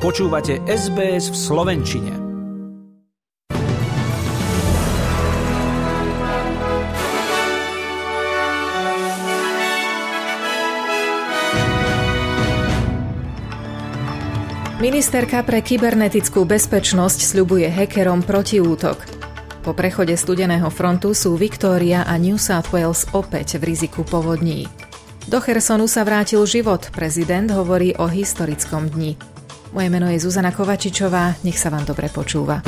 Počúvate SBS v Slovenčine. Ministerka pre kybernetickú bezpečnosť sľubuje hackerom protiútok. Po prechode studeného frontu sú Victoria a New South Wales opäť v riziku povodní. Do Chersonu sa vrátil život, prezident hovorí o historickom dni. Moje meno je Zuzana Kovačičová, nech sa vám dobre počúva.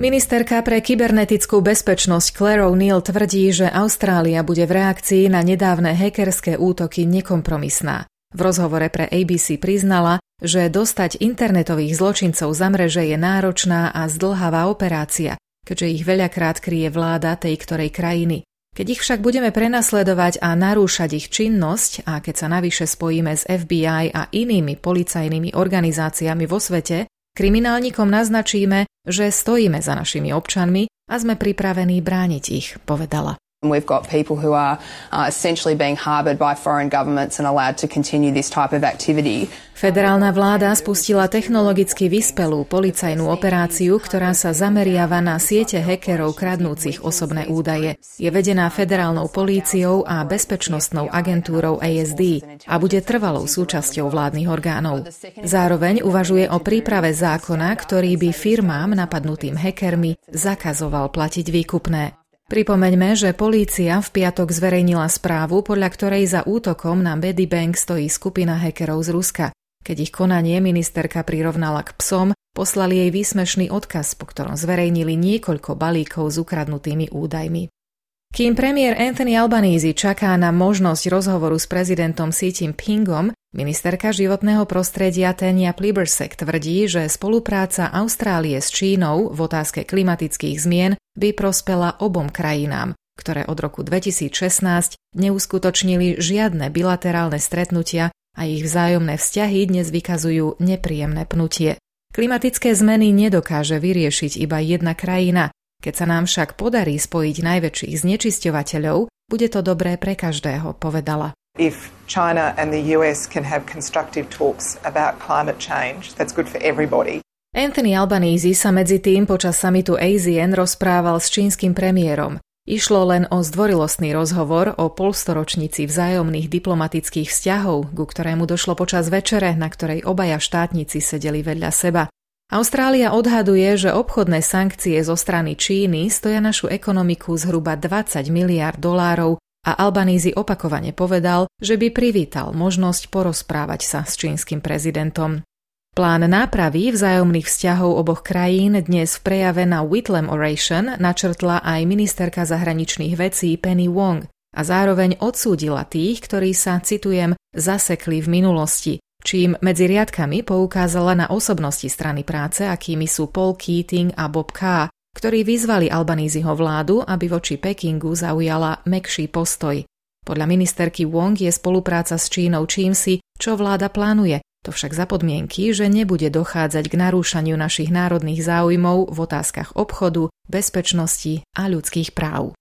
Ministerka pre kybernetickú bezpečnosť Claire O'Neill tvrdí, že Austrália bude v reakcii na nedávne hackerské útoky nekompromisná. V rozhovore pre ABC priznala, že dostať internetových zločincov za mreže je náročná a zdlhavá operácia, keďže ich veľakrát kryje vláda tej ktorej krajiny. Keď ich však budeme prenasledovať a narúšať ich činnosť a keď sa navyše spojíme s FBI a inými policajnými organizáciami vo svete, kriminálnikom naznačíme, že stojíme za našimi občanmi a sme pripravení brániť ich, povedala. We've got people who are uh, essentially being harboured by foreign governments and allowed to continue this type of activity. Federálna vláda spustila technologicky vyspelú policajnú operáciu, ktorá sa zameriava na siete hackerov kradnúcich osobné údaje. Je vedená federálnou políciou a bezpečnostnou agentúrou ASD a bude trvalou súčasťou vládnych orgánov. Zároveň uvažuje o príprave zákona, ktorý by firmám napadnutým hackermi zakazoval platiť výkupné. Pripomeňme, že polícia v piatok zverejnila správu, podľa ktorej za útokom na Medibank stojí skupina hackerov z Ruska. Keď ich konanie ministerka prirovnala k psom, poslali jej výsmešný odkaz, po ktorom zverejnili niekoľko balíkov s ukradnutými údajmi. Kým premiér Anthony Albanese čaká na možnosť rozhovoru s prezidentom Xi Jinpingom, ministerka životného prostredia Tenia Plibersek tvrdí, že spolupráca Austrálie s Čínou v otázke klimatických zmien by prospela obom krajinám, ktoré od roku 2016 neuskutočnili žiadne bilaterálne stretnutia a ich vzájomné vzťahy dnes vykazujú nepríjemné pnutie. Klimatické zmeny nedokáže vyriešiť iba jedna krajina, keď sa nám však podarí spojiť najväčších znečisťovateľov, bude to dobré pre každého, povedala. If China and the US can have constructive talks about climate change, that's good for everybody. Anthony Albanese sa medzi tým počas samitu ASEAN rozprával s čínskym premiérom. Išlo len o zdvorilostný rozhovor o polstoročnici vzájomných diplomatických vzťahov, ku ktorému došlo počas večere, na ktorej obaja štátnici sedeli vedľa seba. Austrália odhaduje, že obchodné sankcie zo strany Číny stoja našu ekonomiku zhruba 20 miliard dolárov a Albanízy opakovane povedal, že by privítal možnosť porozprávať sa s čínskym prezidentom. Plán nápravy vzájomných vzťahov oboch krajín dnes v prejave na Whitlam Oration načrtla aj ministerka zahraničných vecí Penny Wong a zároveň odsúdila tých, ktorí sa, citujem, zasekli v minulosti čím medzi riadkami poukázala na osobnosti strany práce, akými sú Paul Keating a Bob K., ktorí vyzvali Albanízyho vládu, aby voči Pekingu zaujala mekší postoj. Podľa ministerky Wong je spolupráca s Čínou čímsi, čo vláda plánuje, to však za podmienky, že nebude dochádzať k narúšaniu našich národných záujmov v otázkach obchodu, bezpečnosti a ľudských práv.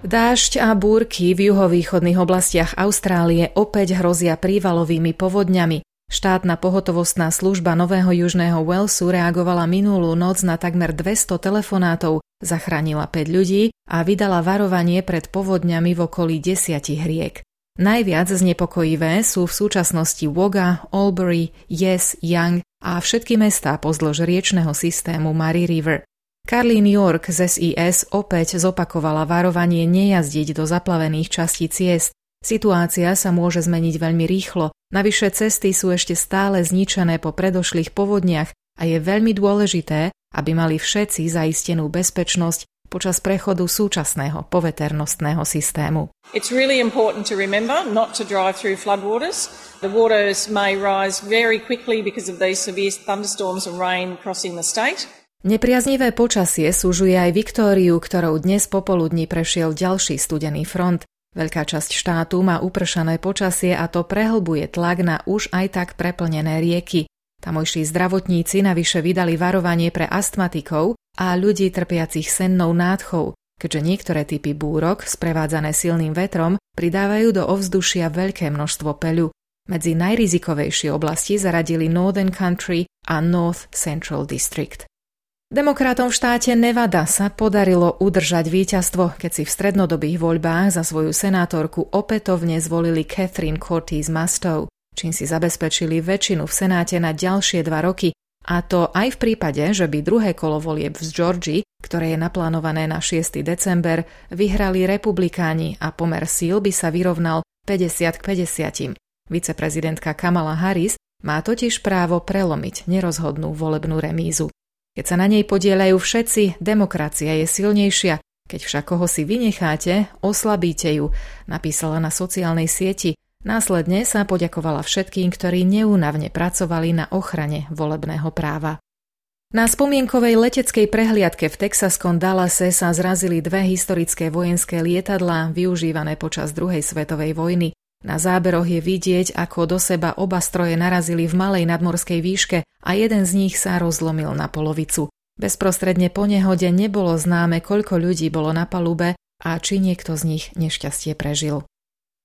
Dážď a búrky v juhovýchodných oblastiach Austrálie opäť hrozia prívalovými povodňami. Štátna pohotovostná služba Nového Južného Walesu reagovala minulú noc na takmer 200 telefonátov, zachránila 5 ľudí a vydala varovanie pred povodňami v okolí desiatich riek. Najviac znepokojivé sú v súčasnosti Woga, Albury, Yes, Young a všetky mestá pozdĺž riečného systému Murray River. Carlin York z SIS opäť zopakovala varovanie nejazdiť do zaplavených častí ciest. Situácia sa môže zmeniť veľmi rýchlo, navyše cesty sú ešte stále zničené po predošlých povodniach a je veľmi dôležité, aby mali všetci zaistenú bezpečnosť počas prechodu súčasného poveternostného systému. It's really important to remember not to drive through floodwaters. The waters may rise very quickly because of these severe thunderstorms and rain crossing the state. Nepriaznivé počasie súžuje aj Viktóriu, ktorou dnes popoludní prešiel ďalší studený front. Veľká časť štátu má upršané počasie a to prehlbuje tlak na už aj tak preplnené rieky. Tamojší zdravotníci navyše vydali varovanie pre astmatikov, a ľudí trpiacich sennou nádchou, keďže niektoré typy búrok, sprevádzané silným vetrom, pridávajú do ovzdušia veľké množstvo peľu. Medzi najrizikovejšie oblasti zaradili Northern Country a North Central District. Demokratom v štáte Nevada sa podarilo udržať víťazstvo, keď si v strednodobých voľbách za svoju senátorku opätovne zvolili Catherine Cortez Mastow, čím si zabezpečili väčšinu v Senáte na ďalšie dva roky, a to aj v prípade, že by druhé kolo volieb v Georgii, ktoré je naplánované na 6. december, vyhrali republikáni a pomer síl by sa vyrovnal 50 k 50. Viceprezidentka Kamala Harris má totiž právo prelomiť nerozhodnú volebnú remízu. Keď sa na nej podielajú všetci, demokracia je silnejšia. Keď však koho si vynecháte, oslabíte ju, napísala na sociálnej sieti. Následne sa poďakovala všetkým, ktorí neúnavne pracovali na ochrane volebného práva. Na spomienkovej leteckej prehliadke v Texaskom Dallase sa zrazili dve historické vojenské lietadlá využívané počas druhej svetovej vojny. Na záberoch je vidieť, ako do seba oba stroje narazili v malej nadmorskej výške a jeden z nich sa rozlomil na polovicu. Bezprostredne po nehode nebolo známe, koľko ľudí bolo na palube a či niekto z nich nešťastie prežil.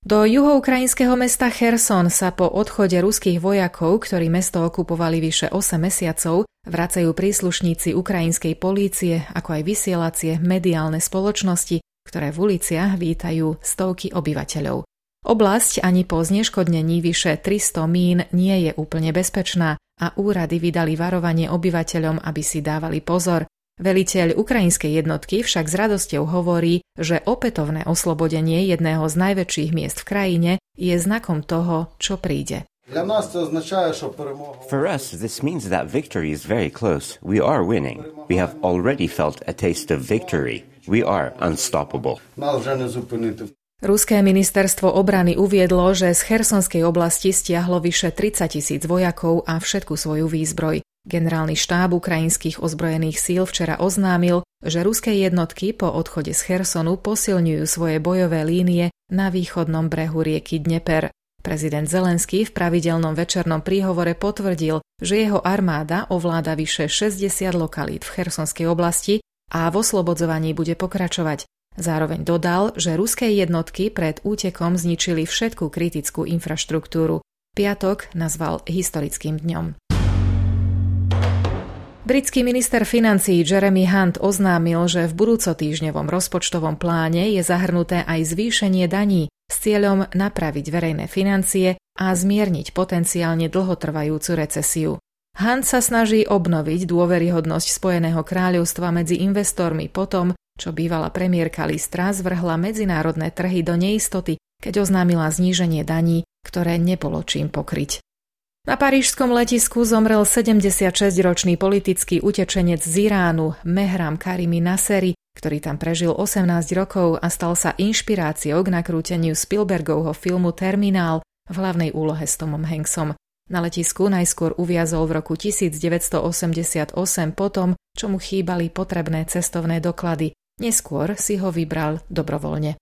Do juhoukrajinského mesta Cherson sa po odchode ruských vojakov, ktorí mesto okupovali vyše 8 mesiacov, vracajú príslušníci ukrajinskej polície, ako aj vysielacie mediálne spoločnosti, ktoré v uliciach vítajú stovky obyvateľov. Oblasť ani po zneškodnení vyše 300 mín nie je úplne bezpečná a úrady vydali varovanie obyvateľom, aby si dávali pozor. Veliteľ ukrajinskej jednotky však s radosťou hovorí, že opätovné oslobodenie jedného z najväčších miest v krajine je znakom toho, čo príde. For us, this means that victory is very close. We are winning. We have already felt a taste of victory. We are unstoppable. Ruské ministerstvo obrany uviedlo, že z Chersonskej oblasti stiahlo vyše 30 tisíc vojakov a všetku svoju výzbroj. Generálny štáb ukrajinských ozbrojených síl včera oznámil, že ruské jednotky po odchode z Chersonu posilňujú svoje bojové línie na východnom brehu rieky Dneper. Prezident Zelenský v pravidelnom večernom príhovore potvrdil, že jeho armáda ovláda vyše 60 lokalít v Chersonskej oblasti a v oslobodzovaní bude pokračovať. Zároveň dodal, že ruské jednotky pred útekom zničili všetku kritickú infraštruktúru. Piatok nazval historickým dňom. Britský minister financií Jeremy Hunt oznámil, že v budúcotýždňovom rozpočtovom pláne je zahrnuté aj zvýšenie daní s cieľom napraviť verejné financie a zmierniť potenciálne dlhotrvajúcu recesiu. Hunt sa snaží obnoviť dôveryhodnosť Spojeného kráľovstva medzi investormi potom, čo bývala premiérka Listra zvrhla medzinárodné trhy do neistoty, keď oznámila zníženie daní, ktoré nebolo čím pokryť. Na parížskom letisku zomrel 76-ročný politický utečenec z Iránu Mehram Karimi Naseri, ktorý tam prežil 18 rokov a stal sa inšpiráciou k nakrúteniu Spielbergovho filmu Terminál v hlavnej úlohe s Tomom Hanksom. Na letisku najskôr uviazol v roku 1988 potom, čo mu chýbali potrebné cestovné doklady. Neskôr si ho vybral dobrovoľne.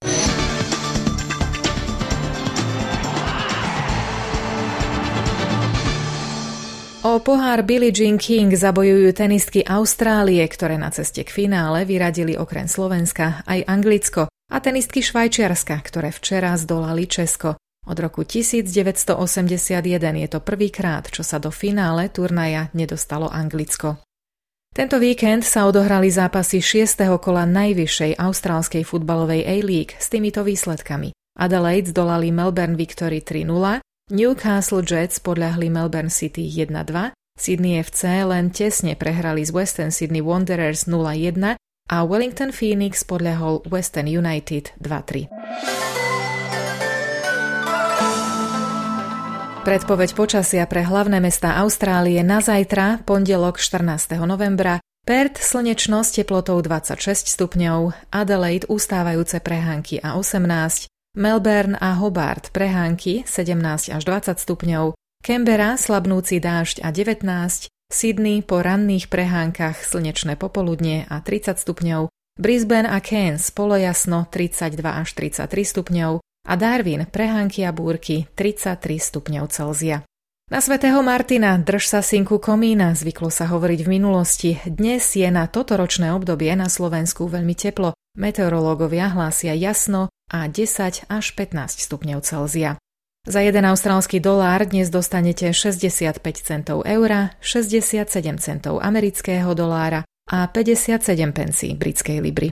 O pohár Billie Jean King zabojujú tenistky Austrálie, ktoré na ceste k finále vyradili okrem Slovenska aj Anglicko a tenistky Švajčiarska, ktoré včera zdolali Česko. Od roku 1981 je to prvýkrát, čo sa do finále turnaja nedostalo Anglicko. Tento víkend sa odohrali zápasy 6. kola najvyššej austrálskej futbalovej A-League s týmito výsledkami. Adelaide zdolali Melbourne Victory 3-0, Newcastle Jets podľahli Melbourne City 1-2, Sydney FC len tesne prehrali z Western Sydney Wanderers 0-1 a Wellington Phoenix podľahol Western United 2-3. Predpoveď počasia pre hlavné mestá Austrálie na zajtra, pondelok 14. novembra, Perth slnečno s teplotou 26 stupňov, Adelaide ustávajúce prehánky a 18, Melbourne a Hobart prehánky 17 až 20 stupňov, Canberra slabnúci dážď a 19, Sydney po ranných prehánkach slnečné popoludne a 30 stupňov, Brisbane a Cairns polojasno 32 až 33 stupňov, a Darwin prehánky a búrky 33 stupňov Celzia. Na svätého Martina drž sa synku komína, zvyklo sa hovoriť v minulosti. Dnes je na toto ročné obdobie na Slovensku veľmi teplo. Meteorológovia hlásia jasno a 10 až 15 stupňov Celzia. Za jeden austrálsky dolár dnes dostanete 65 centov eura, 67 centov amerického dolára a 57 pencí britskej libry.